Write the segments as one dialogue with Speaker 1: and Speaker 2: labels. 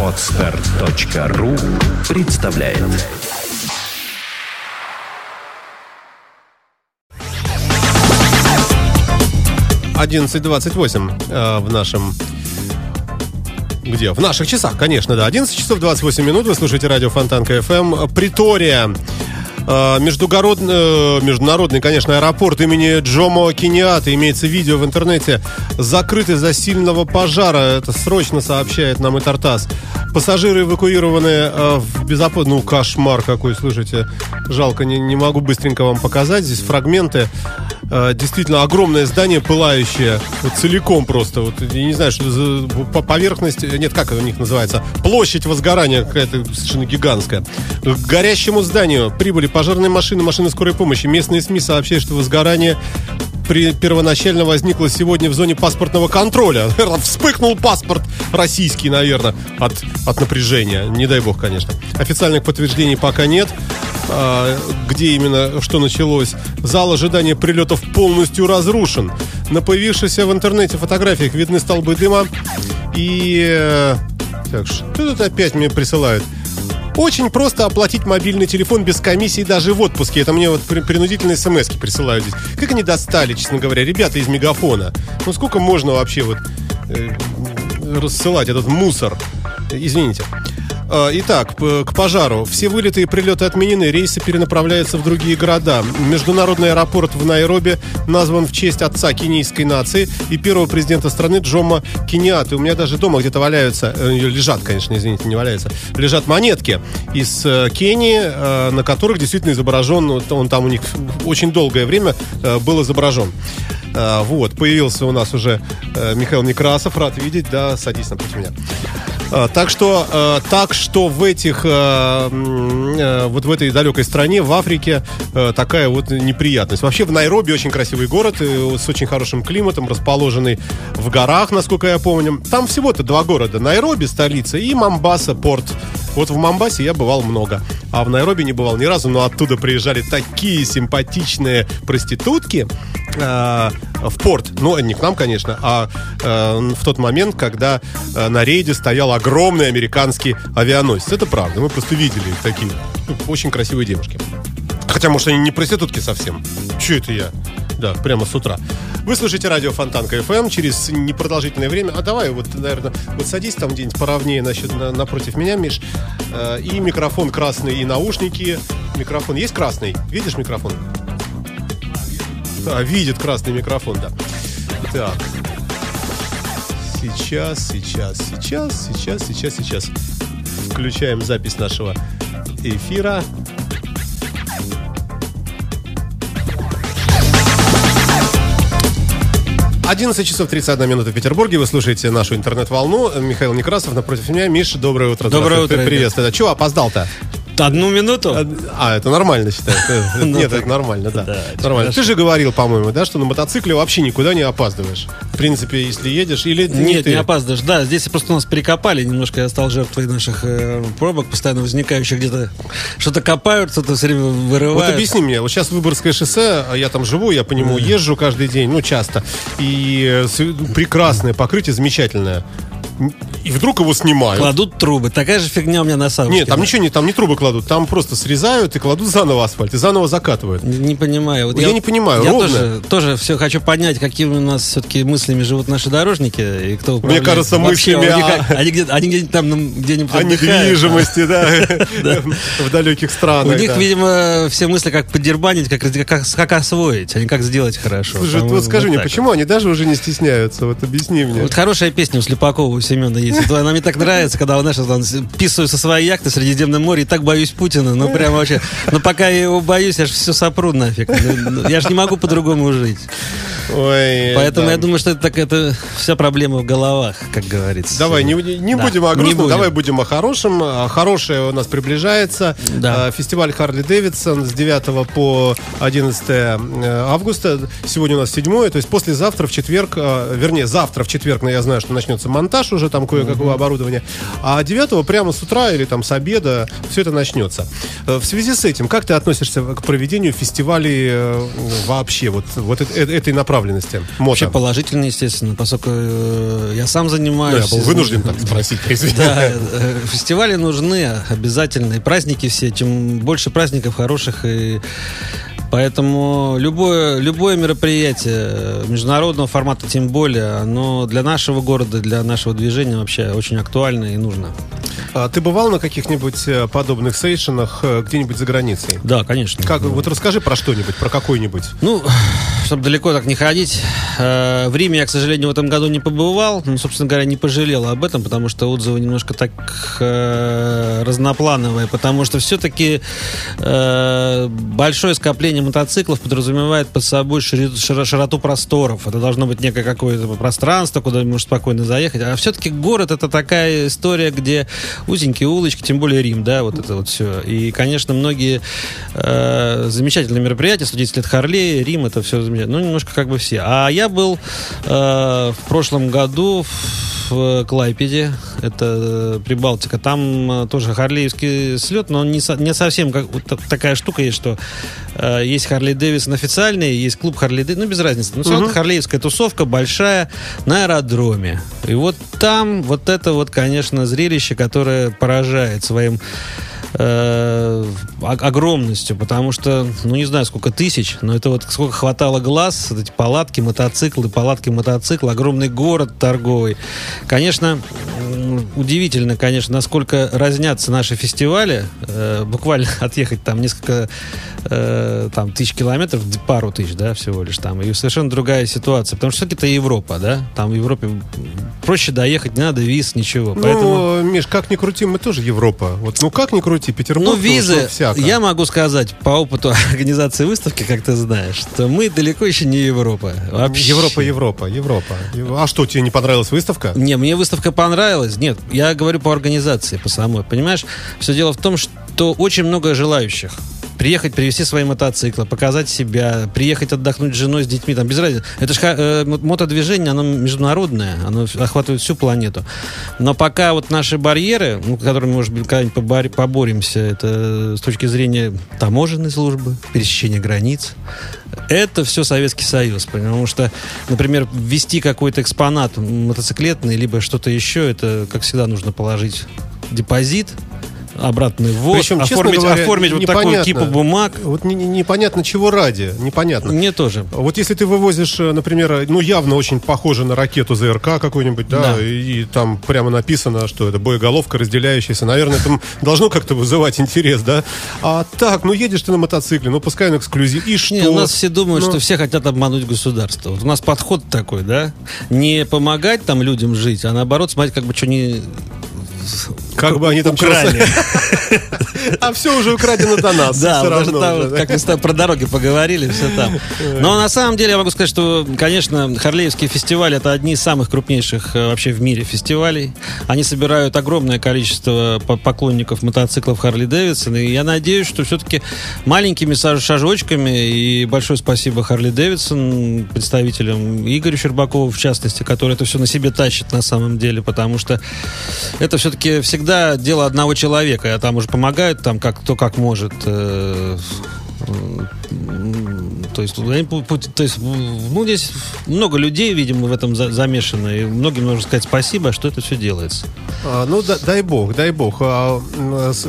Speaker 1: Отстар.ру представляет
Speaker 2: Одиннадцать двадцать восемь э, в нашем где? В наших часах, конечно, да. 11 часов 28 минут. Вы слушаете радио Фонтан КФМ. Притория. Э, Междугородный, международный, конечно, аэропорт имени Джомо Киниата, имеется видео в интернете, закрыт из-за сильного пожара. Это срочно сообщает нам и Тартас. Пассажиры эвакуированы э, в безопасность... Ну, кошмар какой, слушайте. Жалко, не, не могу быстренько вам показать. Здесь фрагменты. Э, действительно, огромное здание пылающее. Вот целиком просто. Вот, я не знаю, что за по- поверхность... Нет, как у них называется? Площадь возгорания какая-то совершенно гигантская. К горящему зданию прибыли пожарные машины, машины скорой помощи. Местные СМИ сообщают, что возгорание при, первоначально возникло сегодня в зоне паспортного контроля. Наверное, вспыхнул паспорт российский, наверное, от, от напряжения. Не дай бог, конечно. Официальных подтверждений пока нет. А, где именно что началось. Зал ожидания прилетов полностью разрушен. На появившихся в интернете фотографиях видны столбы дыма. И... э, Так, что тут опять мне присылают? Очень просто оплатить мобильный телефон без комиссии даже в отпуске. Это мне вот при- принудительные смс присылают здесь. Как они достали, честно говоря, ребята из Мегафона. Ну сколько можно вообще вот э, рассылать этот мусор? Э, Извините. Э, Итак, к пожару. Все вылеты и прилеты отменены, рейсы перенаправляются в другие города. Международный аэропорт в Найроби назван в честь отца кенийской нации и первого президента страны Джома Кениаты. У меня даже дома где-то валяются, э, лежат, конечно, извините, не валяются, лежат монетки из э, Кении, э, на которых действительно изображен, он там у них очень долгое время был изображен. Вот, появился у нас уже Михаил Некрасов, рад видеть, да, садись напротив меня. А, Так что, э, так что в этих, э, э, вот в этой далекой стране, в Африке, э, такая вот неприятность. Вообще в Найроби очень красивый город э, с очень хорошим климатом, расположенный в горах, насколько я помню. Там всего-то два города. Найроби, столица, и Мамбаса, порт. Вот в Мамбасе я бывал много, а в Найроби не бывал ни разу, но оттуда приезжали такие симпатичные проститутки э, в порт. Ну, не к нам, конечно, а э, в тот момент, когда э, на рейде стоял огромный американский авианосец. Это правда, мы просто видели их такие ну, очень красивые девушки. Хотя, может, они не проститутки совсем. Че это я? Да, прямо с утра. Вы слушаете радио Фонтан КФМ через непродолжительное время. А давай, вот, наверное, вот садись там где-нибудь поровнее значит, на- напротив меня, Миш. Э, и микрофон красный, и наушники. Микрофон есть красный? Видишь микрофон? А, видит красный микрофон, да. Так. Сейчас, сейчас, сейчас, сейчас, сейчас, сейчас. Включаем запись нашего эфира. Одиннадцать часов 31 минута в Петербурге. Вы слушаете нашу интернет-волну. Михаил Некрасов напротив меня. Миша, доброе утро.
Speaker 3: Доброе утро,
Speaker 2: Привет. Чего опоздал-то?
Speaker 3: Одну минуту?
Speaker 2: А, это нормально считаю.
Speaker 3: Ну,
Speaker 2: Нет, это нормально, да. Нормально. Ты же говорил, по-моему, да, что на мотоцикле вообще никуда не опаздываешь. В принципе, если едешь, или
Speaker 3: Нет, не опаздываешь. Да, здесь просто у нас перекопали немножко. Я стал жертвой наших э, пробок, постоянно возникающих где-то. Что-то копают, что-то все время вырывают.
Speaker 2: Вот объясни мне, вот сейчас Выборгское шоссе, а я там живу, я по нему езжу каждый день, ну, часто, и э, прекрасное покрытие, замечательное. И вдруг его снимают.
Speaker 3: Кладут трубы. Такая же фигня у меня на Савушке.
Speaker 2: Нет, там ничего не, там не трубы кладут, там просто срезают и кладут заново асфальт, и заново закатывают.
Speaker 3: Не, понимаю. Вот
Speaker 2: Я не понимаю,
Speaker 3: Я
Speaker 2: ровно.
Speaker 3: тоже, тоже все хочу понять, какими у нас все-таки мыслями живут наши дорожники и кто
Speaker 2: Мне кажется,
Speaker 3: Вообще,
Speaker 2: мыслями
Speaker 3: у них
Speaker 2: о-
Speaker 3: как- Они где-то они где-нибудь там ну, где-нибудь
Speaker 2: О недвижимости, да, в далеких
Speaker 3: У
Speaker 2: странах.
Speaker 3: них,
Speaker 2: да.
Speaker 3: видимо, все мысли как поддербанить, как, освоить, а не как сделать хорошо.
Speaker 2: Слушай, вот скажи мне, почему они даже уже не стесняются? Вот объясни мне.
Speaker 3: Вот хорошая песня у Слепакова, у Семена есть. Она мне так нравится, когда, знаешь, он писаю со своей яхты в Средиземном море и так боюсь Путина. Ну, прям вообще. Но пока я его боюсь, я же все сопру нафиг. Ну, ну, Я же не могу по-другому жить.
Speaker 2: Ой,
Speaker 3: Поэтому
Speaker 2: да.
Speaker 3: я думаю, что это так это вся проблема в головах, как говорится.
Speaker 2: Давай, не, не
Speaker 3: Да,
Speaker 2: будем о
Speaker 3: не
Speaker 2: грустном,
Speaker 3: будем.
Speaker 2: давай будем о хорошем. А Хорошее у нас приближается.
Speaker 3: Да.
Speaker 2: А, Фестиваль Харли Дэвидсон с 9 по 11 э, августа. Сегодня у нас 7 то есть послезавтра в четверг, а, вернее, завтра в четверг, но я знаю, что начнется монтаж уже там кое-какого оборудования. А 9 прямо с утра или там с обеда все это начнется. Э, В связи с этим, как ты относишься к проведению фестивалей э, вообще, вот, вот э- этой направленности?
Speaker 3: Вообще
Speaker 2: Мото.
Speaker 3: положительно, естественно, поскольку я сам
Speaker 2: Ну,
Speaker 3: занимаюсь.
Speaker 2: я был вынужден так спросить.
Speaker 3: Да, фестивали нужны обязательно, и праздники все. Чем больше праздников хороших, и поэтому любое, любое мероприятие международного формата, тем более, оно для нашего города, для нашего движения вообще очень актуально и нужно.
Speaker 2: А ты бывал на каких-нибудь э, подобных сейшенах э, где-нибудь за границей?
Speaker 3: Да, конечно.
Speaker 2: Как, вот расскажи про что-нибудь, про какой-нибудь.
Speaker 3: Ну, чтобы далеко так не ходить, э, в Риме я, к сожалению, в этом году не побывал. Ну, собственно говоря, не пожалел об этом, потому что отзывы немножко так э, разноплановые, потому что все-таки э, большое скопление мотоциклов подразумевает под собой широту просторов. Это должно быть некое какое-то пространство, куда можно спокойно заехать. А все-таки город это такая история, где узенькие улочки, тем более Рим, да, вот это вот все. И, конечно, многие замечательные мероприятия, 110 лет Харлей, Рим, это все замечательно. Ну, немножко как бы все. А я был э, в прошлом году в Клайпеде, это Прибалтика, там э, тоже харлеевский слет, но он не, со- не совсем как, вот так- такая штука есть, что э, есть Харли Дэвисон официальный, есть клуб Харли Дэвисон, ну, без разницы. Но все равно харлеевская тусовка большая на аэродроме. И вот там вот это вот, конечно, зрелище, которое поражает своим э, огромностью, потому что, ну, не знаю, сколько тысяч, но это вот сколько хватало глаз, эти палатки, мотоциклы, палатки, мотоциклы, огромный город торговый. Конечно, удивительно, конечно, насколько разнятся наши фестивали. Э, буквально отъехать там несколько э, там, тысяч километров, пару тысяч, да, всего лишь там. И совершенно другая ситуация. Потому что все-таки это Европа, да? Там в Европе проще доехать, не надо виз, ничего. Поэтому...
Speaker 2: Ну, Миш, как ни крути, мы тоже Европа. Вот, ну как ни крути, Петербург.
Speaker 3: Ну, визы,
Speaker 2: всяко.
Speaker 3: я могу сказать по опыту организации выставки, как ты знаешь, что мы далеко еще не Европа. Вообще.
Speaker 2: Европа, Европа, Европа. Ев- А что, тебе не понравилась выставка?
Speaker 3: Не, мне выставка понравилась. Нет, я говорю по организации, по самой. Понимаешь, все дело в том, что очень много желающих. Приехать, привезти свои мотоциклы, показать себя, приехать отдохнуть с женой, с детьми, там без разницы. Это же мотодвижение, оно международное, оно охватывает всю планету. Но пока вот наши барьеры, ну, которыми, может быть, когда-нибудь побор- поборемся, это с точки зрения таможенной службы, пересечения границ, это все Советский Союз, потому что, например, ввести какой-то экспонат мотоциклетный, либо что-то еще, это, как всегда, нужно положить депозит, обратный ввоз,
Speaker 2: Причем,
Speaker 3: оформить,
Speaker 2: говоря,
Speaker 3: оформить вот такую
Speaker 2: непонятно.
Speaker 3: кипу бумаг.
Speaker 2: Вот не- не- непонятно, чего ради. Непонятно.
Speaker 3: Мне тоже.
Speaker 2: Вот если ты вывозишь, э, например, ну явно очень похоже на ракету ЗРК какой-нибудь, да,
Speaker 3: Да.
Speaker 2: И, и там прямо написано, что это боеголовка разделяющаяся, наверное, это должно как-то вызывать интерес, да. А так, ну едешь ты на мотоцикле, ну пускай он эксклюзив, и что?
Speaker 3: Не, у нас все думают,
Speaker 2: Ну.
Speaker 3: что все хотят обмануть государство. Вот у нас подход такой, да? Не помогать там людям жить, а наоборот смотреть, как бы что не
Speaker 2: Как бы они там
Speaker 3: украли.
Speaker 2: А все уже украдено до нас.
Speaker 3: Да, даже там, как мы про дороги поговорили, все там. Но на самом деле я могу сказать, что, конечно, Харлеевский фестиваль это одни из самых крупнейших э, вообще в мире фестивалей. Они собирают огромное количество по- поклонников мотоциклов Харли Дэвидсон. И я надеюсь, что все-таки маленькими шажочками, и большое спасибо Харли Дэвидсон, представителям Игорю Щербакову, в частности, который это все на себе тащит на самом деле, потому что это все-таки всегда дело одного человека, а там уже помогают, там как кто как может. э, То есть, то есть, ну, здесь много людей, видимо, в этом за- замешано, и многим нужно сказать спасибо, что это все делается.
Speaker 2: А, ну, да- дай бог, дай бог. А,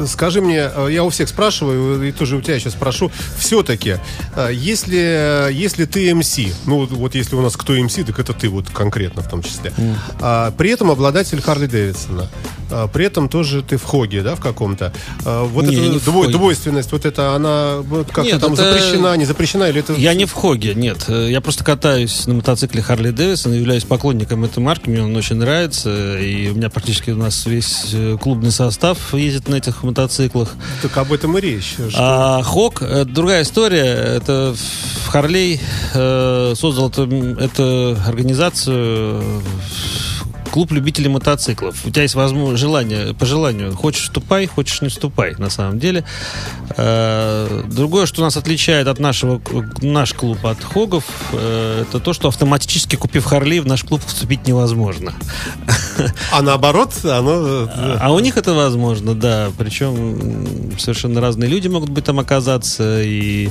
Speaker 2: скажи мне, а, я у всех спрашиваю, и тоже у тебя сейчас спрошу, все-таки, а, если, если ты МС, ну, вот если у нас кто МС, так это ты вот конкретно в том числе, а, при этом обладатель Харли Дэвидсона, а, при этом тоже ты в Хоге, да, в каком-то, А, вот
Speaker 3: Не,
Speaker 2: эта
Speaker 3: не в
Speaker 2: дво-
Speaker 3: Хоге.
Speaker 2: двойственность, вот это, она вот как-то там
Speaker 3: это-
Speaker 2: запрещена, не запрещена, или это...
Speaker 3: Я не в Хоге, нет. Э, Я просто катаюсь на мотоцикле Харли Дэвисон, являюсь поклонником этой марки, мне он очень нравится, и у меня практически у нас весь э, клубный состав ездит на этих мотоциклах.
Speaker 2: Так об этом и речь. что-
Speaker 3: А это другая история. Это Харлей э, создал это, эту организацию клуб любителей мотоциклов. У тебя есть возможность, желание, по желанию. Хочешь вступай, хочешь не вступай, на самом деле. Э, Другое, что нас отличает от нашего, наш клуб от Хогов, э, это то, что автоматически купив Харлей, в наш клуб вступить невозможно.
Speaker 2: А наоборот, оно...
Speaker 3: А у них это возможно, да. Причем совершенно разные люди могут быть там оказаться, и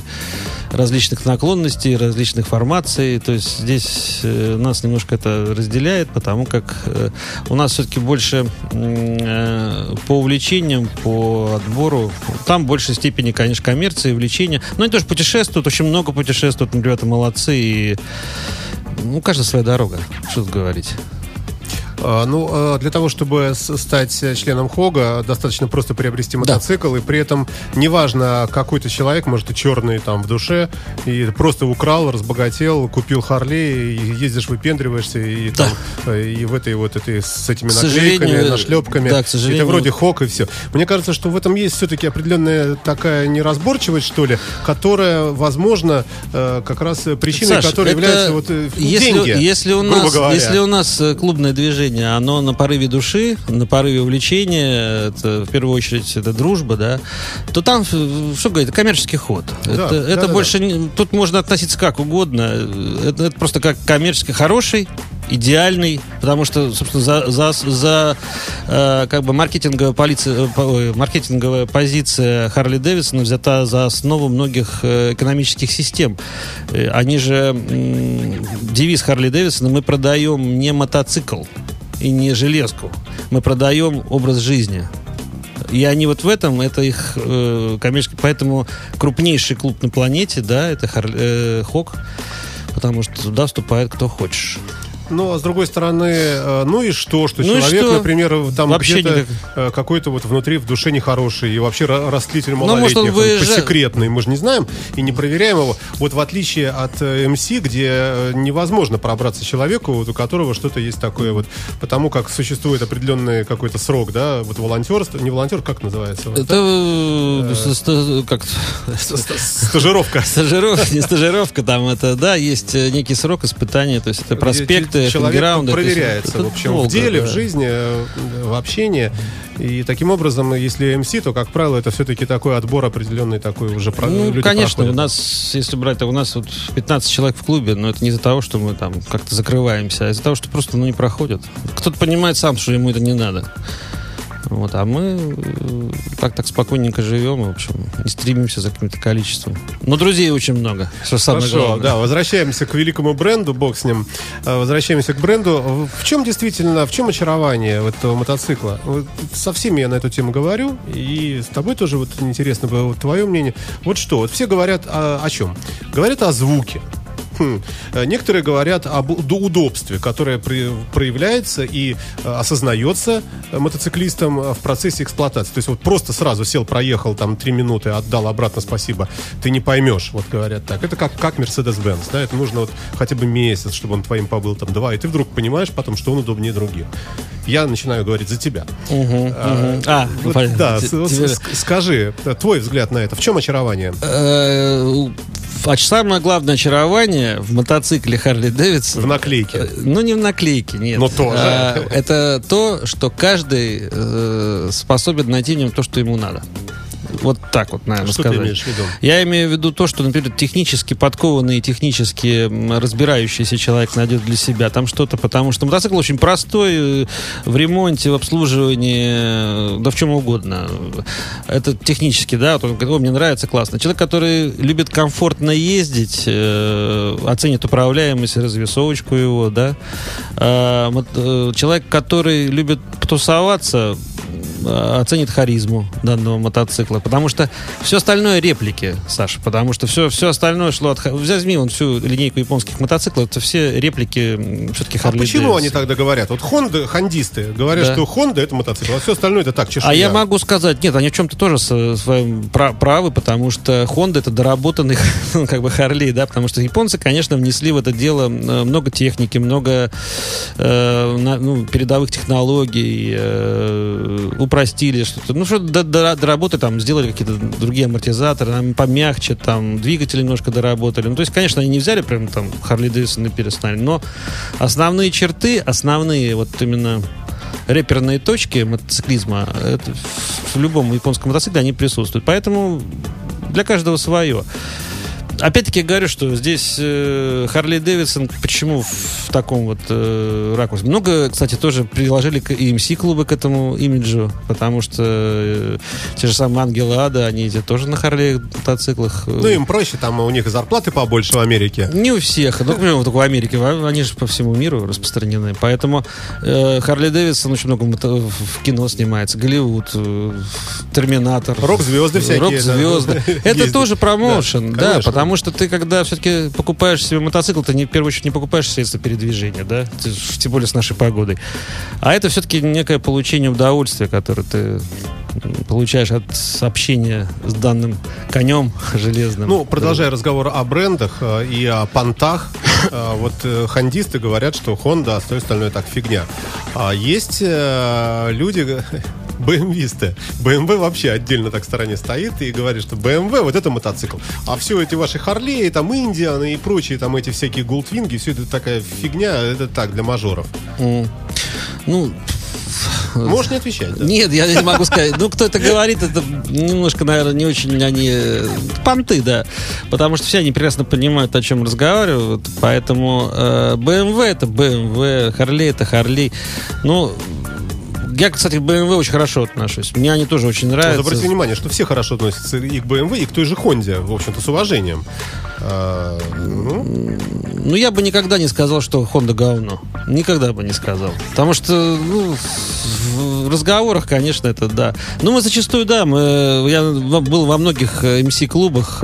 Speaker 3: различных наклонностей, различных формаций. То есть здесь э, нас немножко это разделяет, потому как э, у нас все-таки больше э, по увлечениям, по отбору, там в большей степени, конечно, коммерции, увлечения. Но они тоже путешествуют, очень много путешествуют, ребята молодцы, и ну, каждая своя дорога, что тут говорить.
Speaker 2: А, ну, а, для того, чтобы стать членом Хога, достаточно просто приобрести мотоцикл, да. и при этом неважно, какой ты человек, может, и черный там в душе, и просто украл, разбогател, купил Харли, и ездишь, выпендриваешься, и, да. там, и в этой вот этой с этими к наклейками, нашлепками. Да, к сожалению. Это вроде Хог и все. Мне кажется, что в этом есть все-таки определенная такая неразборчивость, что ли, которая, возможно, э, как раз причиной,
Speaker 3: Саш,
Speaker 2: которой является вот
Speaker 3: э, если, деньги, если у нас. Если у нас э, клубное движение, оно на порыве души, на порыве увлечения, это в первую очередь это дружба, да, то там, что говорит, коммерческий ход. Да, это да, это да, больше, да. Тут можно относиться как угодно. Это, это просто как коммерческий, хороший, идеальный, потому что, собственно, за, за, за э, как бы маркетинговая, полиция, э, маркетинговая позиция Харли Дэвидсона взята за основу многих э, экономических систем. Э, они же, э, девиз Харли Дэвидсона, мы продаем не мотоцикл, и не железку. Мы продаем образ жизни. И они вот в этом, это их э, коммерческий, поэтому крупнейший клуб на планете, да, это Хар, э, Хок, потому что туда вступает кто хочешь.
Speaker 2: Ну, а с другой стороны, э, ну и что, что ну человек, что? например, там вообще где-то никак... Э, какой-то вот внутри в душе нехороший, и вообще растлитель малолетних, ну, может, выезжа... посекретный, мы же не знаем и не проверяем его. Вот в отличие от э, МС, где невозможно пробраться человеку, вот у которого что-то есть такое вот, потому как существует определенный какой-то срок, да, вот волонтерство, не волонтер, как называется?
Speaker 3: Это как
Speaker 2: стажировка.
Speaker 3: Стажировка, не стажировка, там это, да, есть некий срок испытания, то есть это проспект
Speaker 2: это человек проверяется, в общем, долго, в деле, да. в жизни, в общении. И таким образом, если МС, то, как правило, это все-таки такой отбор определенный такой уже
Speaker 3: ну, люди конечно, проходят. у нас, если брать, у нас вот 15 человек в клубе, но это не из-за того, что мы там как-то закрываемся, а из-за того, что просто ну, не проходят. Кто-то понимает сам, что ему это не надо. Вот, а мы так э, так спокойненько живем, в общем, не стремимся за каким-то количеством. Но друзей очень много, что самое Хорошо, главное.
Speaker 2: да, возвращаемся к великому бренду, бог с ним. Э, возвращаемся к бренду. В чем действительно, в чем очарование этого мотоцикла? Со всеми я на эту тему говорю, и с тобой тоже вот интересно было твое мнение. Вот что, вот все говорят о, о чем? Говорят о звуке. Хм. Э, некоторые говорят об удобстве, которое проявляется и э, осознается мотоциклистом в процессе эксплуатации. То есть вот просто сразу сел, проехал там три минуты, отдал обратно спасибо. Ты не поймешь, вот говорят так. Это как, как Mercedes-Benz, да, это нужно вот хотя бы месяц, чтобы он твоим побыл там два, и ты вдруг понимаешь потом, что он удобнее других. Я начинаю говорить за тебя.
Speaker 3: Угу, а, угу. а
Speaker 2: вот, да, тебе... скажи, твой взгляд на это. В чем очарование?
Speaker 3: Э, а самое главное очарование в мотоцикле Харли Дэвидсон...
Speaker 2: В наклейке. Э,
Speaker 3: ну, не в наклейке, нет.
Speaker 2: Но тоже. А,
Speaker 3: это то, что каждый э, способен найти в нем то, что ему надо. Вот так вот, наверное, что сказать. Ты имеешь в виду? Я имею в виду то, что, например, технически подкованный, технически разбирающийся человек найдет для себя там что-то, потому что мотоцикл очень простой э, в ремонте, в обслуживании, э, да в чем угодно. Это технически, да, вот он говорит, мне нравится, классно. Человек, который любит комфортно ездить, э, оценит управляемость, развесовочку его, да. А, человек, который любит потусоваться, Э, оценит харизму данного мотоцикла. Потому что все остальное реплики, Саша. Потому что все, все остальное шло от... Возьми вон всю линейку японских мотоциклов, это все реплики все-таки Харли
Speaker 2: А почему Дэвидсон. они тогда говорят? Вот Honda, хондисты, говорят, да. что Honda это мотоцикл, а все остальное это так, чешуя.
Speaker 3: А я могу сказать, нет, они в чем-то тоже своим правы, потому что Honda это доработанный как бы Харли, да, потому что японцы, конечно, внесли в это дело э, много техники, много э, ну, передовых технологий, э, упростили что-то. Ну, что до, до, доработали, там, сделали какие-то другие амортизаторы, там, помягче, там, двигатели немножко доработали. Ну, то есть, конечно, они не взяли прям там Харли Дэвисон и перестановили, но основные черты, основные вот именно реперные точки мотоциклизма это в любом японском мотоцикле они присутствуют. Поэтому для каждого свое. Опять-таки говорю, что здесь э, Харли Дэвидсон почему в таком вот э, ракурсе. Много, кстати, тоже приложили к EMC-клубы к этому имиджу, потому что э, те же самые Ангелы Ада, они эти тоже на Харле мотоциклах.
Speaker 2: Ну, им проще, там у них зарплаты побольше в Америке.
Speaker 3: Не у всех. Ну, например, вот в Америке. Они же по всему миру распространены. Поэтому э, Харли Дэвидсон очень много в кино снимается. Голливуд, э, Терминатор.
Speaker 2: Рок-звезды всякие,
Speaker 3: Рок-звезды.
Speaker 2: да.
Speaker 3: Это тоже промоушен,
Speaker 2: Да,
Speaker 3: да,
Speaker 2: конечно.
Speaker 3: Потому что ты, когда все-таки покупаешь себе мотоцикл, ты не, в первую очередь не покупаешь средства передвижения, да, Ты тем более с нашей погодой. А это все-таки некое получение удовольствия, которое ты получаешь от общения с данным конем железным.
Speaker 2: Ну, продолжая разговор о брендах э, и о понтах, э, вот э, хондисты говорят, что Honda, а все остальное так фигня. А есть люди, БМВисты. BMW вообще отдельно так в стороне стоит и говорит, что BMW вот это мотоцикл. А все эти ваши Харлеи, там Индианы и прочие там эти всякие Голдвинги, все это такая фигня, это так, для мажоров.
Speaker 3: М. Ну,
Speaker 2: Можешь не отвечать, да?
Speaker 3: Нет, я не могу сказать. Ну, кто это говорит, это немножко, наверное, не очень они... Понты, да. Потому что все они прекрасно понимают, о чем разговаривают. Поэтому э, BMW это BMW, Harley это Harley. Ну, я, кстати, к BMW очень хорошо отношусь. Мне они тоже очень
Speaker 2: Вот
Speaker 3: нравятся.
Speaker 2: обратите внимание, что все хорошо относятся и к BMW, и к той же Хонде, в общем-то, с уважением. А, ну,
Speaker 3: Ну, я бы никогда не сказал, что Honda говно. Никогда бы не сказал. Потому что, ну, в разговорах, конечно, это да. Ну, мы зачастую, да, мы, я был во многих MC-клубах,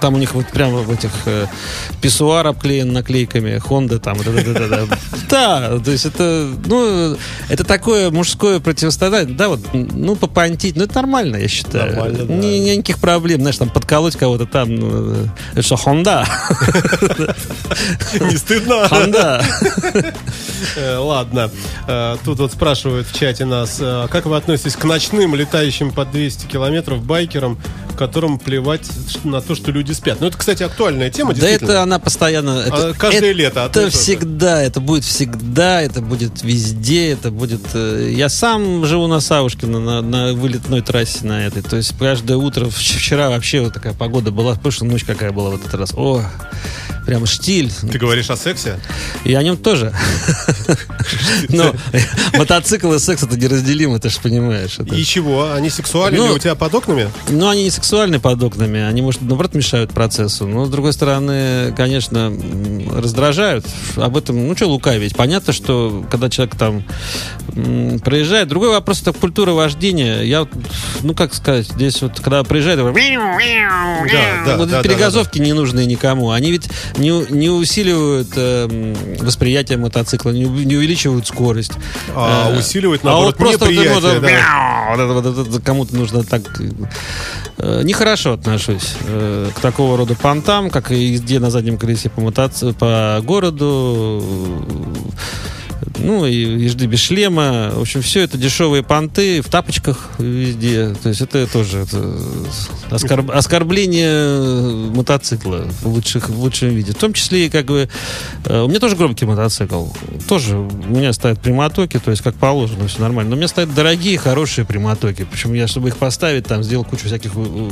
Speaker 3: там у них вот прямо в этих э, писсуар обклеен наклейками, Honda там, да, да, то есть это, ну, это такое мужское противостояние, да, вот, ну, попонтить, ну, это нормально, я считаю.
Speaker 2: Нормально, да.
Speaker 3: Ни- Никаких проблем, знаешь, там, подколоть кого-то там, ну, это что, Honda?
Speaker 2: не стыдно.
Speaker 3: Honda.
Speaker 2: Э, Ладно. Э, Тут вот спрашивают в чате нас, э, как вы относитесь к ночным, летающим по 200 километров байкерам, которым плевать на то, что люди спят? Ну, это, кстати, актуальная тема,
Speaker 3: Да это она постоянно... Это,
Speaker 2: А каждое
Speaker 3: это
Speaker 2: лето одно и то же.
Speaker 3: всегда, это будет всегда, это будет везде, это будет... Я сам живу на Савушкино, на, на вылетной трассе на этой. То есть каждое утро, вч- вчера вообще вот такая погода была, в прошлую ночь какая была в этот раз. О, прям штиль.
Speaker 2: Ты говоришь о сексе?
Speaker 3: И о нем тоже. Но мотоцикл и секс это неразделимо, ты же понимаешь.
Speaker 2: И чего? Они сексуальны
Speaker 3: Ну,
Speaker 2: у тебя под окнами?
Speaker 3: Ну, они не сексуальны под окнами, они, может, наоборот, мешают процессу. Но, с другой стороны, конечно, раздражают. Об этом, ну, что лукавить. Понятно, что когда человек там проезжает... Другой вопрос, это культура вождения. Я, ну, как сказать, здесь вот, когда проезжает...
Speaker 2: Да, да,
Speaker 3: вот
Speaker 2: да,
Speaker 3: эти
Speaker 2: да,
Speaker 3: перегазовки не нужны никому. Они ведь не, не усиливают э, восприятие мотоцикла, не, не увеличивают скорость.
Speaker 2: А
Speaker 3: Э,
Speaker 2: усиливают,
Speaker 3: а
Speaker 2: наоборот,
Speaker 3: вот просто вот вот,
Speaker 2: да.
Speaker 3: мяу, вот вот, вот это кому-то нужно так... э, Нехорошо отношусь э, к такого рода понтам, как и езде на заднем колесе по, мотоци- по городу, ну, и езды без шлема. В общем, все это дешевые понты в тапочках везде. То есть это тоже это оскорб- оскорбление мотоцикла в, лучших, в лучшем виде. В том числе как бы... э, У меня тоже громкий мотоцикл. Тоже у меня стоят прямотоки, то есть как положено, все нормально. Но у меня стоят дорогие, хорошие прямотоки. Причем я, чтобы их поставить, там сделал кучу всяких э,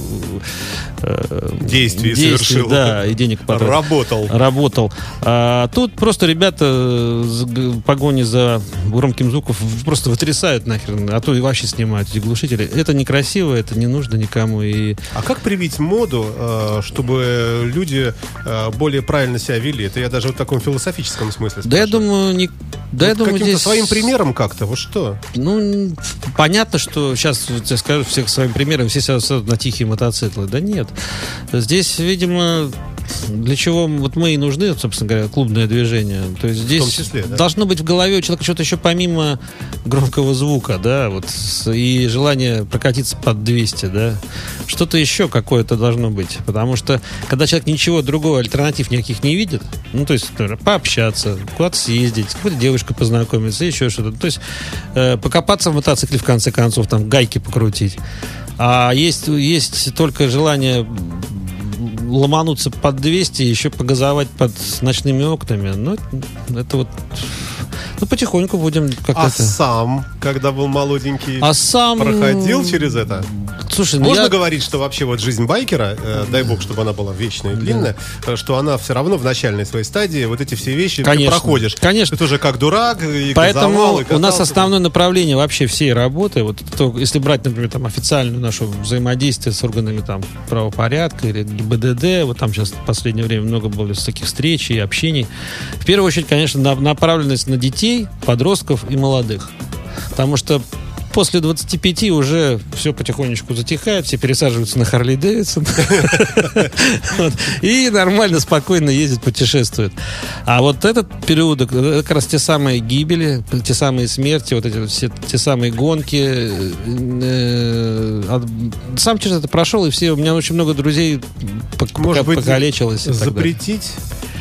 Speaker 3: э,
Speaker 2: Действий
Speaker 3: действий,
Speaker 2: совершил.
Speaker 3: Да, и денег потратил
Speaker 2: Работал.
Speaker 3: работал. А тут просто ребята с погони за громким звуком просто вытрясают нахер, а то и вообще снимают эти глушители. Это некрасиво, это не нужно никому. И
Speaker 2: А как привить моду, э, чтобы люди э, более правильно себя вели? Это я даже в таком философическом смысле
Speaker 3: да я
Speaker 2: спрашиваю.
Speaker 3: думаю, не, да я
Speaker 2: Вот
Speaker 3: думаю, здесь
Speaker 2: своим примером как-то, вот что?
Speaker 3: Ну, понятно, что сейчас я скажу всех своим примером, все сядут на тихие мотоциклы. Да нет. Здесь, видимо, для чего вот мы и нужны, собственно говоря, клубное движение. То есть здесь
Speaker 2: числе, да.
Speaker 3: должно быть в голове у человека что-то еще помимо громкого звука, да, вот, и желание прокатиться под 200, да. Что-то еще какое-то должно быть. Потому что, когда человек ничего другого, альтернатив никаких не видит, ну, то есть, например, пообщаться, куда-то съездить, с какой-то девушкой познакомиться, еще что-то. То есть, э, покопаться в мотоцикле, в конце концов, там, гайки покрутить. А есть, есть только желание ломануться под 200 и еще погазовать под ночными окнами. Ну, это вот... Ну, потихоньку будем как-то...
Speaker 2: А
Speaker 3: это-
Speaker 2: сам, когда был молоденький,
Speaker 3: А сам...
Speaker 2: проходил через это?
Speaker 3: Слушай, ну
Speaker 2: Можно
Speaker 3: я...
Speaker 2: говорить, что вообще вот жизнь байкера, э, дай бог, чтобы она была вечная и длинная, э, что она все равно в начальной своей стадии вот эти все вещи
Speaker 3: Конечно.
Speaker 2: проходишь.
Speaker 3: Конечно.
Speaker 2: Ты тоже как дурак, и
Speaker 3: Поэтому
Speaker 2: газовал, и
Speaker 3: у нас
Speaker 2: катался.
Speaker 3: основное направление вообще всей работы, вот то, если брать, например, там официальную нашу взаимодействие с органами там правопорядка или ГИБДД, вот там сейчас в последнее время много было таких встреч и общений. В первую очередь, конечно, на- направленность на детей, подростков и молодых. Потому что после 25 уже все потихонечку затихает, все пересаживаются на Харли Дэвидсон. И нормально, спокойно ездят, путешествуют. А вот этот период, это как раз те самые гибели, те самые смерти, вот эти все те самые гонки. э, от- Сам через это прошел, и все, у меня очень много друзей покалечилось.
Speaker 2: запретить,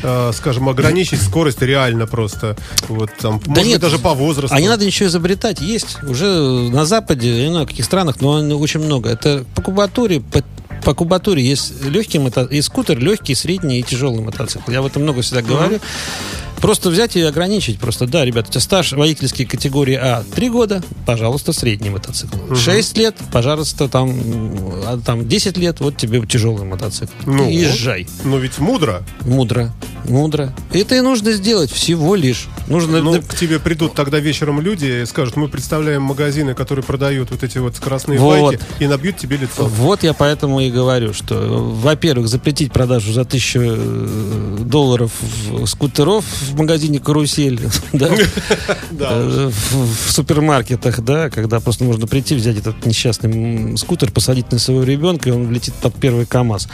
Speaker 2: э, скажем, ограничить скорость реально просто. Вот там, может быть,
Speaker 3: нет,
Speaker 2: даже по возрасту.
Speaker 3: А не надо ничего изобретать. Есть уже на Западе, я не знаю, в каких странах, но очень много. Это по кубатуре, по, по кубатуре есть легкий мото... и скутер, легкий, средний и тяжелый мотоцикл. Я об этом много всегда говорю. Просто взять и ограничить. Просто, да, ребята, у тебя стаж водительский категории А 3 года, пожалуйста, средний мотоцикл. 6 лет, пожалуйста, там, а, там 10 лет, вот тебе тяжелый мотоцикл.
Speaker 2: Ну,
Speaker 3: И езжай.
Speaker 2: Но ведь мудро.
Speaker 3: Мудро. Мудро. Это и нужно сделать всего лишь. Нужно
Speaker 2: Ну, к тебе придут тогда вечером люди и скажут, мы представляем магазины, которые продают вот эти вот скоростные
Speaker 3: Вот.
Speaker 2: байки, и набьют тебе лицо.
Speaker 3: Вот я поэтому и говорю, что, во-первых, запретить продажу за тысячу э, долларов в- скутеров в магазине «Карусель», да,
Speaker 2: Да.
Speaker 3: э, в, супермаркетах, да, когда просто можно прийти, взять этот несчастный скутер, посадить на своего ребенка, и он влетит под первый КАМАЗ.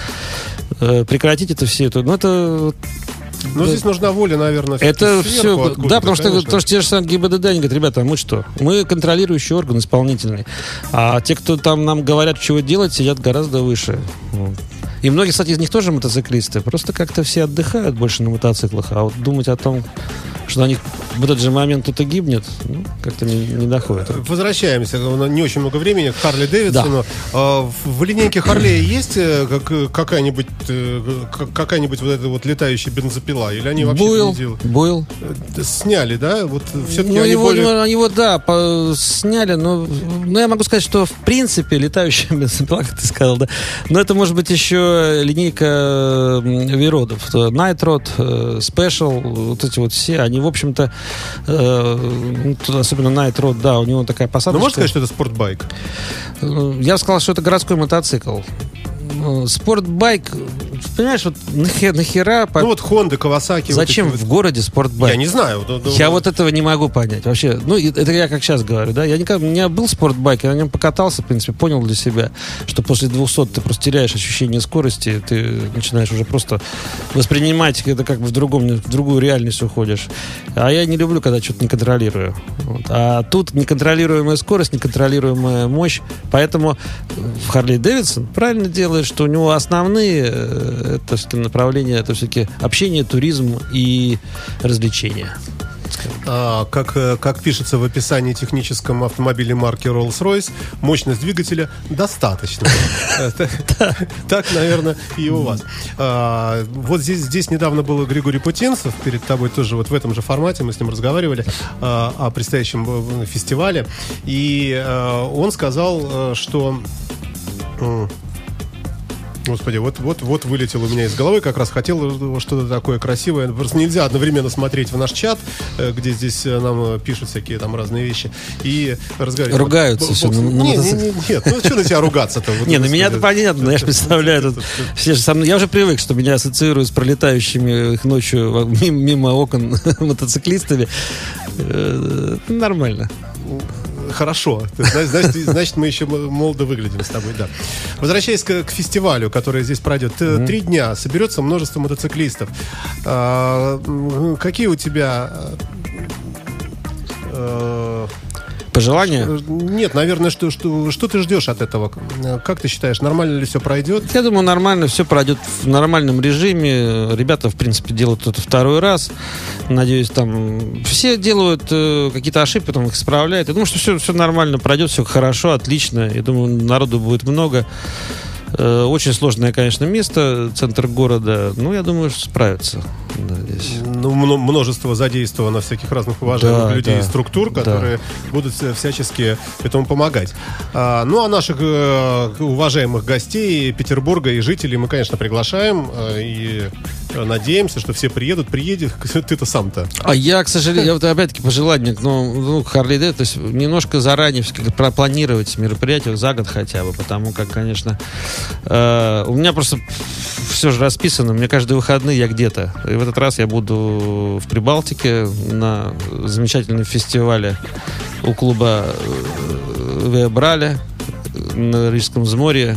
Speaker 3: Э, Прекратить это все, это, ну, это
Speaker 2: Но здесь нужна воля, наверное,
Speaker 3: это все, да, потому что, потому что те же самые ГИБДД, они говорят, ребята, а мы что? Мы контролирующий орган исполнительный. А те, кто там нам говорят, чего делать, сидят гораздо выше. И многие, кстати, из них тоже мотоциклисты. Просто как-то все отдыхают больше на мотоциклах. А вот думать о том, что на них в этот же момент кто-то гибнет, ну, как-то не, не доходит.
Speaker 2: Возвращаемся, не очень много времени, к Харли Дэвидсону. А, В линейке Харлея есть э, как- э, какая-нибудь э, как- какая-нибудь вот эта вот летающая бензопила? Или они вообще
Speaker 3: Буйл,
Speaker 2: не делают? Э, Сняли, да? Вот все-таки
Speaker 3: Ну,
Speaker 2: они
Speaker 3: его,
Speaker 2: более...
Speaker 3: ну, его, да, по- сняли, но, но я могу сказать, что в принципе летающая бензопила, как ты сказал, да, но это может быть еще линейка м, Виродов. То Night Rod, э, Special, вот эти вот все, они, в общем-то, э, ну, особенно Night Rod, да, у него такая
Speaker 2: Ну,
Speaker 3: посадка.
Speaker 2: можно сказать, что это спортбайк?
Speaker 3: Я сказал, что это городской мотоцикл. Э, Спортбайк, понимаешь, вот нахер- нахера... по-
Speaker 2: Ну, вот Honda, Kawasaki.
Speaker 3: Зачем
Speaker 2: вот
Speaker 3: в
Speaker 2: вот.
Speaker 3: городе спортбайк?
Speaker 2: Я не знаю.
Speaker 3: Я вот этого не могу понять вообще. Ну, это я как сейчас говорю, да. Я никогда, у меня был спортбайк, я на нем покатался, в принципе, понял для себя, что после 200 ты просто теряешь ощущение скорости, ты начинаешь уже просто воспринимать это как бы в, другом, в другую реальность уходишь. А я не люблю, когда что-то не контролирую. Вот. А тут неконтролируемая скорость, неконтролируемая мощь. Поэтому в Харли Дэвидсон правильно делает, что у него основные э, это все-таки направления, это все-таки общение, туризм и развлечения.
Speaker 2: А, как, э, как пишется в описании техническом автомобиля марки Rolls-Royce, мощность двигателя достаточно. Та- Так, наверное, и у вас. А, Вот здесь, здесь недавно был Григорий Путинцев, перед тобой тоже вот в этом же формате мы с ним разговаривали а, о предстоящем э, фестивале, и э, он сказал, что... Господи, вот, вот, вот вылетел у меня из головы, как раз хотел что-то такое красивое. Просто нельзя одновременно смотреть в наш чат, э, где здесь э, нам э, пишут всякие там разные вещи, и разговаривать.
Speaker 3: Ругаются на- на
Speaker 2: Не, не, не, Нет, ну что на тебя ругаться-то? Вот,
Speaker 3: Не, на
Speaker 2: господи.
Speaker 3: меня это понятно, но я же представляю, все же я уже привык, что меня ассоциируют с пролетающими их ночью мимо, окон мотоциклистами. Э, Нормально.
Speaker 2: Хорошо. Значит, значит, мы еще молодо выглядим с тобой, да. Возвращаясь к, к фестивалю, который здесь пройдет. Т- Три дня. Соберется множество мотоциклистов. А, какие у тебя...
Speaker 3: Пожелания?
Speaker 2: Нет, наверное, что, что, что ты ждешь от этого? Как ты считаешь, нормально ли все пройдет?
Speaker 3: Я думаю, нормально, все пройдет в нормальном режиме. Ребята, в принципе, делают это второй раз. Надеюсь, там все делают э, какие-то ошибки, потом их исправляют. Я думаю, что все, все нормально пройдет, все хорошо, отлично. Я думаю, народу будет много. Э, очень сложное, конечно, место, центр города. Ну, я думаю, справится. Да, здесь.
Speaker 2: Ну, мно- множество задействовано всяких разных уважаемых
Speaker 3: Да,
Speaker 2: людей
Speaker 3: да,
Speaker 2: и структур, которые будут вся- всячески этому помогать. А, ну, а наших э, уважаемых гостей Петербурга и жителей мы, конечно, приглашаем э, и надеемся, что все приедут. Приедет ты-то сам-то.
Speaker 3: А я, к сожалению, я вот опять-таки пожелательник, ну, ну Харли Дэвид, то есть немножко заранее пропланировать мероприятие за год хотя бы, потому как, конечно, э, у меня просто все же расписано, меня каждые выходные я где-то. И в этот раз я буду в Прибалтике на замечательном фестивале у клуба э, Веобраля на Рижском взморье.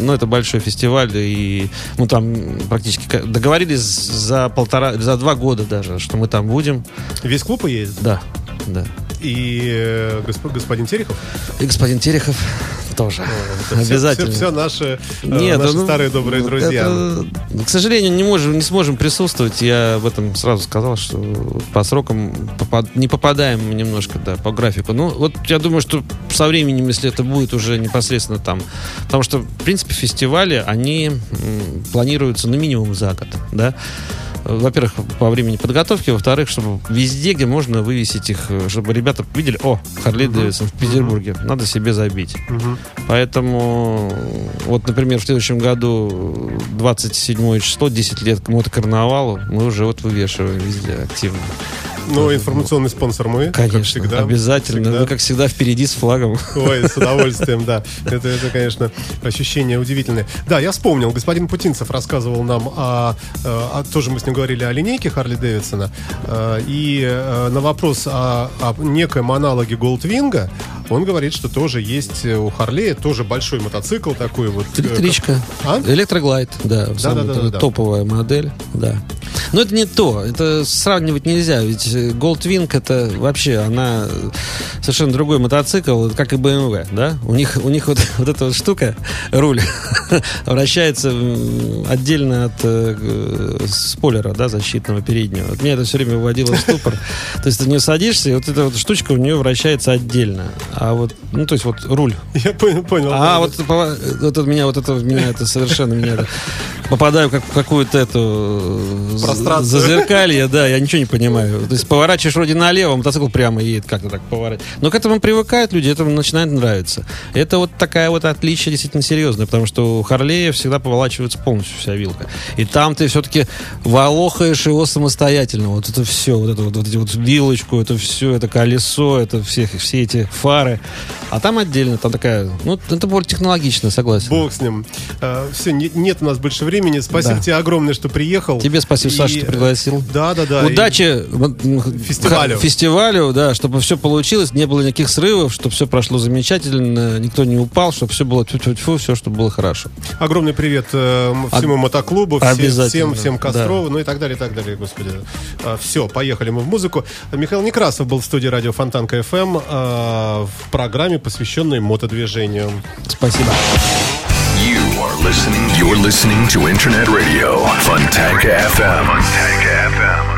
Speaker 3: Ну, это большой фестиваль, и мы там практически договорились за полтора, за два года даже, что мы там будем.
Speaker 2: Весь клуб поедет.
Speaker 3: Да, да.
Speaker 2: И э, госп- господин Терехов.
Speaker 3: И господин Терехов тоже.
Speaker 2: Это все-
Speaker 3: Обязательно.
Speaker 2: Все, все наши, э,
Speaker 3: Нет,
Speaker 2: наши
Speaker 3: ну,
Speaker 2: старые добрые друзья.
Speaker 3: это, к сожалению, не можем, не сможем присутствовать. Я об этом сразу сказал, что по срокам попад- не попадаем мы немножко, да, по графику. Ну, вот я думаю, что со временем, если это будет уже непосредственно там, потому что, в принципе, фестивали, они м, планируются на минимум за год, да. Во-первых, по времени подготовки, во-вторых, чтобы везде, где можно вывесить их, э, чтобы ребята видели, о, Харли Дэвидсон в Петербурге, надо себе забить.
Speaker 2: Мгм.
Speaker 3: Поэтому, вот, например, в следующем году 27 число, 10 лет к мотокарнавалу, мы уже вот вывешиваем везде активно.
Speaker 2: Ну, информационный спонсор мы,
Speaker 3: Конечно,
Speaker 2: как всегда.
Speaker 3: обязательно.
Speaker 2: Всегда.
Speaker 3: Вы, как всегда, впереди с флагом.
Speaker 2: Ой, с удовольствием, да. Это, это, конечно, ощущение удивительное. Да, я вспомнил, господин Путинцев рассказывал нам о, э, о- тоже мы с ним говорили о линейке Харли Дэвидсона, э, и э, на вопрос о, о некоем аналоге Голдвинга, он говорит, что тоже есть у Харлея тоже большой мотоцикл такой вот.
Speaker 3: Электричка.
Speaker 2: А?
Speaker 3: Электроглайд, да.
Speaker 2: да, да,
Speaker 3: такая
Speaker 2: да.
Speaker 3: топовая модель, да. Но это не то. Это сравнивать нельзя. Ведь Goldwing это вообще, она совершенно другой мотоцикл, как и BMW, да? У них, у них вот, вот эта вот штука, руль, вращается отдельно от э, э, спойлера, да, защитного переднего. Вот меня это все время вводило в ступор. То есть ты не садишься, и вот эта вот штучка у нее вращается отдельно. А вот, ну, то есть вот руль
Speaker 2: Я понял, понял.
Speaker 3: а вот, вот меня, вот это меня, это совершенно меня это- попадаю как в какую-то эту э, зазеркалье, да, я ничего не понимаю. То есть поворачиваешь вроде налево, мотоцикл прямо едет, как-то так поворачивает. Но к этому привыкают люди, этому начинает нравиться. Это вот такая вот отличие действительно серьезное, потому что у Харлея всегда поворачивается полностью вся вилка. И там ты все-таки волохаешь его самостоятельно. Вот это все, вот это вот, вот эти вот вилочку, это все, это колесо, это все, все эти фары. А там отдельно, там такая, ну, это более технологично, согласен.
Speaker 2: Бог с ним. все, нет у нас больше времени. Спасибо
Speaker 3: Да.
Speaker 2: тебе огромное, что приехал.
Speaker 3: Тебе спасибо, Саша,
Speaker 2: И,
Speaker 3: что пригласил.
Speaker 2: Да, да, да.
Speaker 3: Удачи м,
Speaker 2: Фестивалю.
Speaker 3: фестивалю, да, чтобы все получилось, не было никаких срывов, чтобы все прошло замечательно, никто не упал, чтобы все было тьфу-тьфу-тьфу, все, чтобы было хорошо.
Speaker 2: Огромный привет э, всему
Speaker 3: Об-
Speaker 2: мотоклубу, все-
Speaker 3: Обязательно,
Speaker 2: всем, всем
Speaker 3: да.
Speaker 2: Кострову, ну и так далее, и так далее, господи. все, поехали мы в музыку. Михаил Некрасов был в студии радио Фонтанка ФМ в программе, посвященной мотодвижению.
Speaker 3: Спасибо.
Speaker 1: You are listening. You're listening to Internet Radio Funtank FM. Funtank FM.